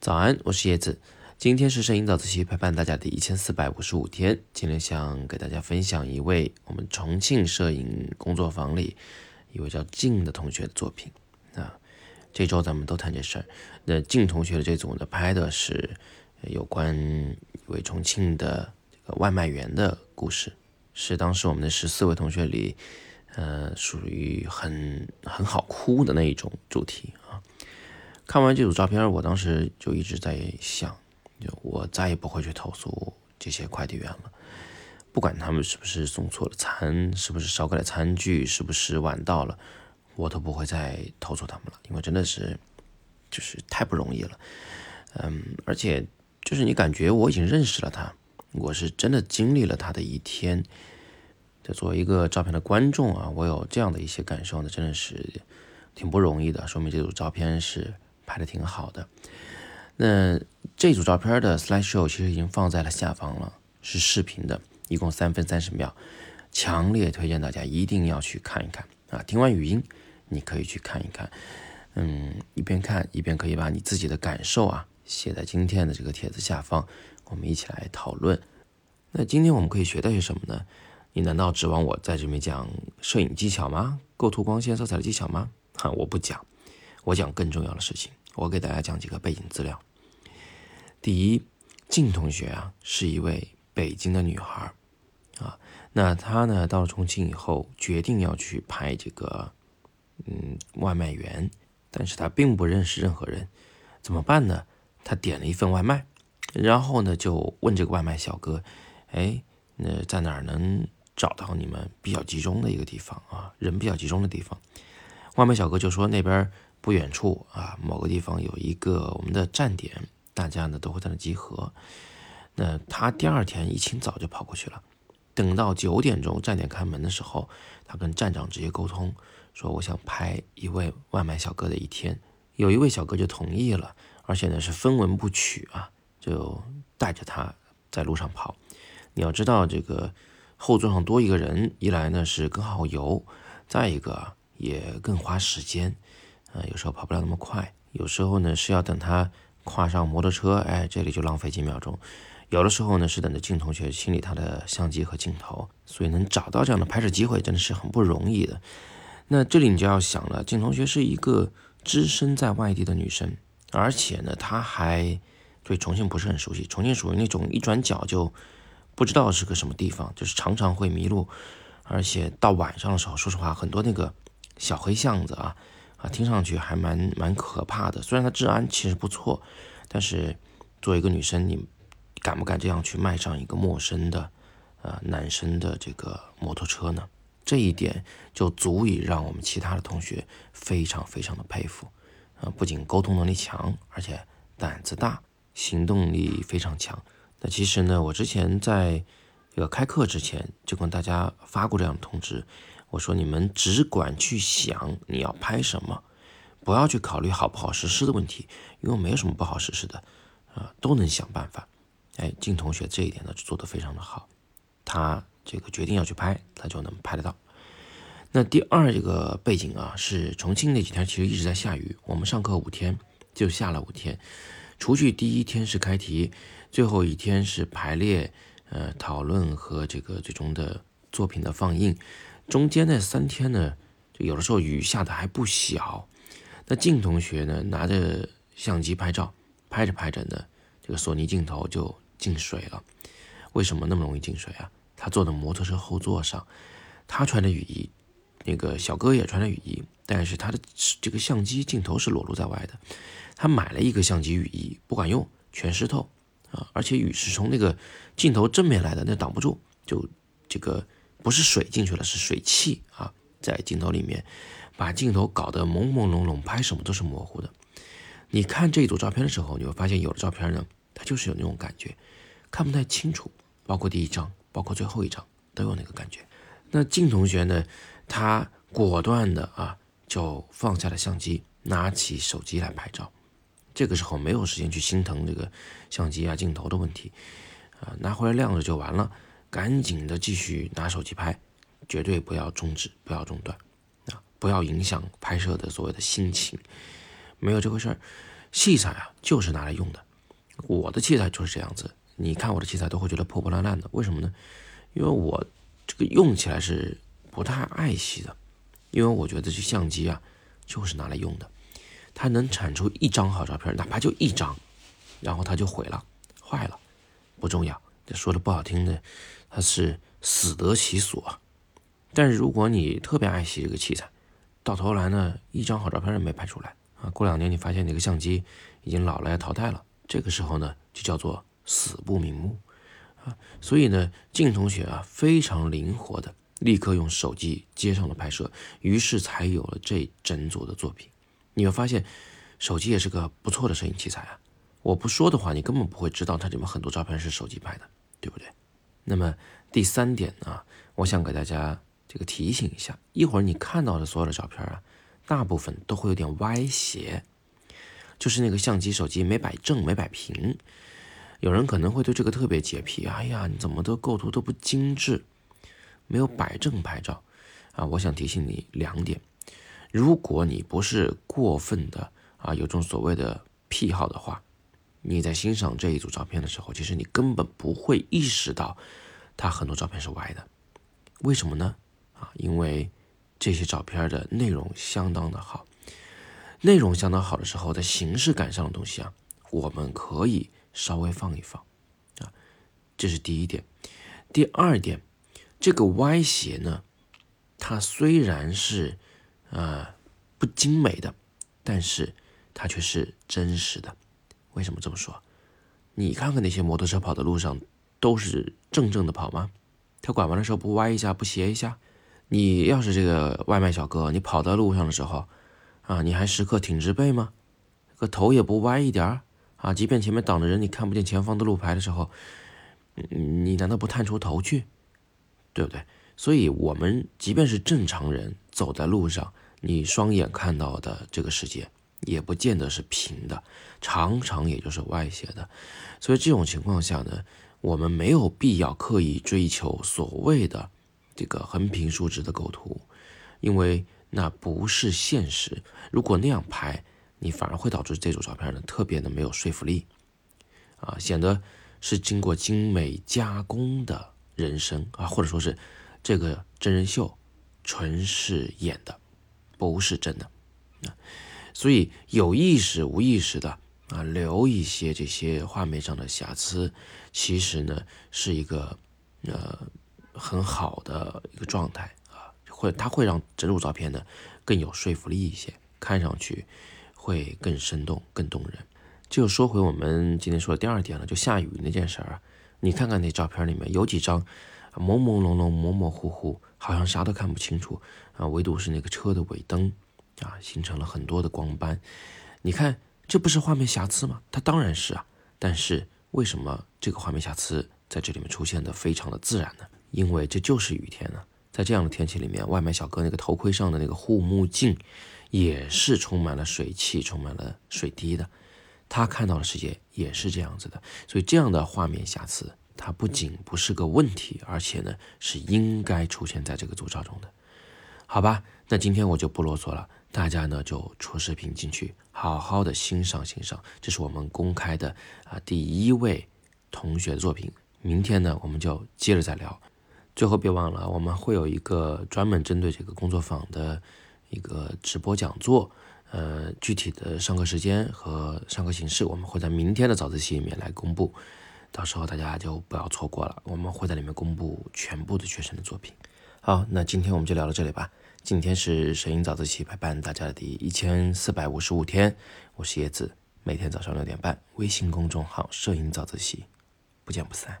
早安，我是叶子。今天是摄影早自习陪伴大家的一千四百五十五天。今天想给大家分享一位我们重庆摄影工作坊里一位叫静的同学的作品。啊，这周咱们都谈这事儿。那静同学的这组呢，拍的是有关一位重庆的这个外卖员的故事，是当时我们的十四位同学里，呃，属于很很好哭的那一种主题啊。看完这组照片，我当时就一直在想，就我再也不会去投诉这些快递员了，不管他们是不是送错了餐，是不是少给了餐具，是不是晚到了，我都不会再投诉他们了，因为真的是就是太不容易了。嗯，而且就是你感觉我已经认识了他，我是真的经历了他的一天。这作为一个照片的观众啊，我有这样的一些感受呢，真的是挺不容易的，说明这组照片是。拍的挺好的，那这组照片的 slide show 其实已经放在了下方了，是视频的，一共三分三十秒，强烈推荐大家一定要去看一看啊！听完语音，你可以去看一看，嗯，一边看一边可以把你自己的感受啊写在今天的这个帖子下方，我们一起来讨论。那今天我们可以学到些什么呢？你难道指望我在这边讲摄影技巧吗？构图、光线、色彩的技巧吗？哈，我不讲。我讲更重要的事情，我给大家讲几个背景资料。第一，静同学啊，是一位北京的女孩啊，那她呢到了重庆以后，决定要去拍这个嗯外卖员，但是她并不认识任何人，怎么办呢？她点了一份外卖，然后呢就问这个外卖小哥，哎，那在哪儿能找到你们比较集中的一个地方啊？人比较集中的地方？外卖小哥就说那边。不远处啊，某个地方有一个我们的站点，大家呢都会在那集合。那他第二天一清早就跑过去了，等到九点钟站点开门的时候，他跟站长直接沟通，说我想拍一位外卖小哥的一天。有一位小哥就同意了，而且呢是分文不取啊，就带着他在路上跑。你要知道，这个后座上多一个人，一来呢是更耗油，再一个也更花时间。呃，有时候跑不了那么快，有时候呢是要等他跨上摩托车，哎，这里就浪费几秒钟。有的时候呢是等着静同学清理他的相机和镜头，所以能找到这样的拍摄机会真的是很不容易的。那这里你就要想了，静同学是一个只身在外地的女生，而且呢，她还对重庆不是很熟悉。重庆属于那种一转角就不知道是个什么地方，就是常常会迷路，而且到晚上的时候，说实话，很多那个小黑巷子啊。啊，听上去还蛮蛮可怕的。虽然它治安其实不错，但是作为一个女生，你敢不敢这样去迈上一个陌生的呃男生的这个摩托车呢？这一点就足以让我们其他的同学非常非常的佩服。啊，不仅沟通能力强，而且胆子大，行动力非常强。那其实呢，我之前在这个开课之前就跟大家发过这样的通知。我说你们只管去想你要拍什么，不要去考虑好不好实施的问题，因为没有什么不好实施的，啊，都能想办法。哎，静同学这一点呢做得非常的好，他这个决定要去拍，他就能拍得到。那第二一个背景啊，是重庆那几天其实一直在下雨，我们上课五天就下了五天，除去第一天是开题，最后一天是排列、呃讨论和这个最终的作品的放映。中间那三天呢，就有的时候雨下的还不小。那静同学呢，拿着相机拍照，拍着拍着呢，这个索尼镜头就进水了。为什么那么容易进水啊？他坐的摩托车后座上，他穿着雨衣，那个小哥也穿着雨衣，但是他的这个相机镜头是裸露在外的。他买了一个相机雨衣，不管用，全湿透啊！而且雨是从那个镜头正面来的，那挡不住，就这个。不是水进去了，是水汽啊，在镜头里面把镜头搞得朦朦胧胧，拍什么都是模糊的。你看这组照片的时候，你会发现有的照片呢，它就是有那种感觉，看不太清楚。包括第一张，包括最后一张，都有那个感觉。那静同学呢，他果断的啊，就放下了相机，拿起手机来拍照。这个时候没有时间去心疼这个相机啊镜头的问题啊，拿回来晾着就完了。赶紧的继续拿手机拍，绝对不要终止，不要中断，啊，不要影响拍摄的所谓的心情，没有这回事儿。器材啊，就是拿来用的。我的器材就是这样子，你看我的器材都会觉得破破烂烂的，为什么呢？因为我这个用起来是不太爱惜的，因为我觉得这相机啊，就是拿来用的，它能产出一张好照片，哪怕就一张，然后它就毁了、坏了，不重要。这说的不好听的，它是死得其所。但是如果你特别爱惜这个器材，到头来呢，一张好照片也没拍出来啊。过两年你发现那个相机已经老了要淘汰了，这个时候呢，就叫做死不瞑目所以呢，静同学啊非常灵活的立刻用手机接上了拍摄，于是才有了这整组的作品。你会发现，手机也是个不错的摄影器材啊。我不说的话，你根本不会知道它里面很多照片是手机拍的，对不对？那么第三点呢，我想给大家这个提醒一下，一会儿你看到的所有的照片啊，大部分都会有点歪斜，就是那个相机、手机没摆正、没摆平。有人可能会对这个特别洁癖，哎呀，你怎么都构图都不精致，没有摆正拍照啊？我想提醒你两点：如果你不是过分的啊，有种所谓的癖好的话。你在欣赏这一组照片的时候，其实你根本不会意识到，它很多照片是歪的，为什么呢？啊，因为这些照片的内容相当的好，内容相当好的时候，在形式感上的东西啊，我们可以稍微放一放，啊，这是第一点。第二点，这个歪斜呢，它虽然是呃不精美的，但是它却是真实的。为什么这么说？你看看那些摩托车跑的路上，都是正正的跑吗？他拐弯的时候不歪一下，不斜一下？你要是这个外卖小哥，你跑在路上的时候，啊，你还时刻挺直背吗？个头也不歪一点儿啊？即便前面挡着人，你看不见前方的路牌的时候，你难道不探出头去？对不对？所以，我们即便是正常人，走在路上，你双眼看到的这个世界。也不见得是平的，常常也就是歪斜的，所以这种情况下呢，我们没有必要刻意追求所谓的这个横平竖直的构图，因为那不是现实。如果那样拍，你反而会导致这组照片呢特别的没有说服力，啊，显得是经过精美加工的人生啊，或者说是这个真人秀纯是演的，不是真的，啊。所以有意识无意识的啊，留一些这些画面上的瑕疵，其实呢是一个呃很好的一个状态啊，会它会让整组照片呢更有说服力一些，看上去会更生动、更动人。就说回我们今天说的第二点了，就下雨那件事儿啊，你看看那照片里面有几张朦朦胧胧、模模糊糊，好像啥都看不清楚啊，唯独是那个车的尾灯。啊，形成了很多的光斑，你看，这不是画面瑕疵吗？它当然是啊，但是为什么这个画面瑕疵在这里面出现的非常的自然呢？因为这就是雨天呢，在这样的天气里面，外卖小哥那个头盔上的那个护目镜也是充满了水汽、充满了水滴的，他看到的世界也是这样子的，所以这样的画面瑕疵，它不仅不是个问题，而且呢是应该出现在这个组照中的，好吧？那今天我就不啰嗦了。大家呢就出视频进去，好好的欣赏欣赏。这是我们公开的啊第一位同学的作品。明天呢我们就接着再聊。最后别忘了，我们会有一个专门针对这个工作坊的一个直播讲座。呃，具体的上课时间和上课形式，我们会在明天的早自习里面来公布。到时候大家就不要错过了，我们会在里面公布全部的学生的作品。好，那今天我们就聊到这里吧。今天是摄影早自习陪伴大家的第一千四百五十五天，我是叶子，每天早上六点半，微信公众号“摄影早自习”，不见不散。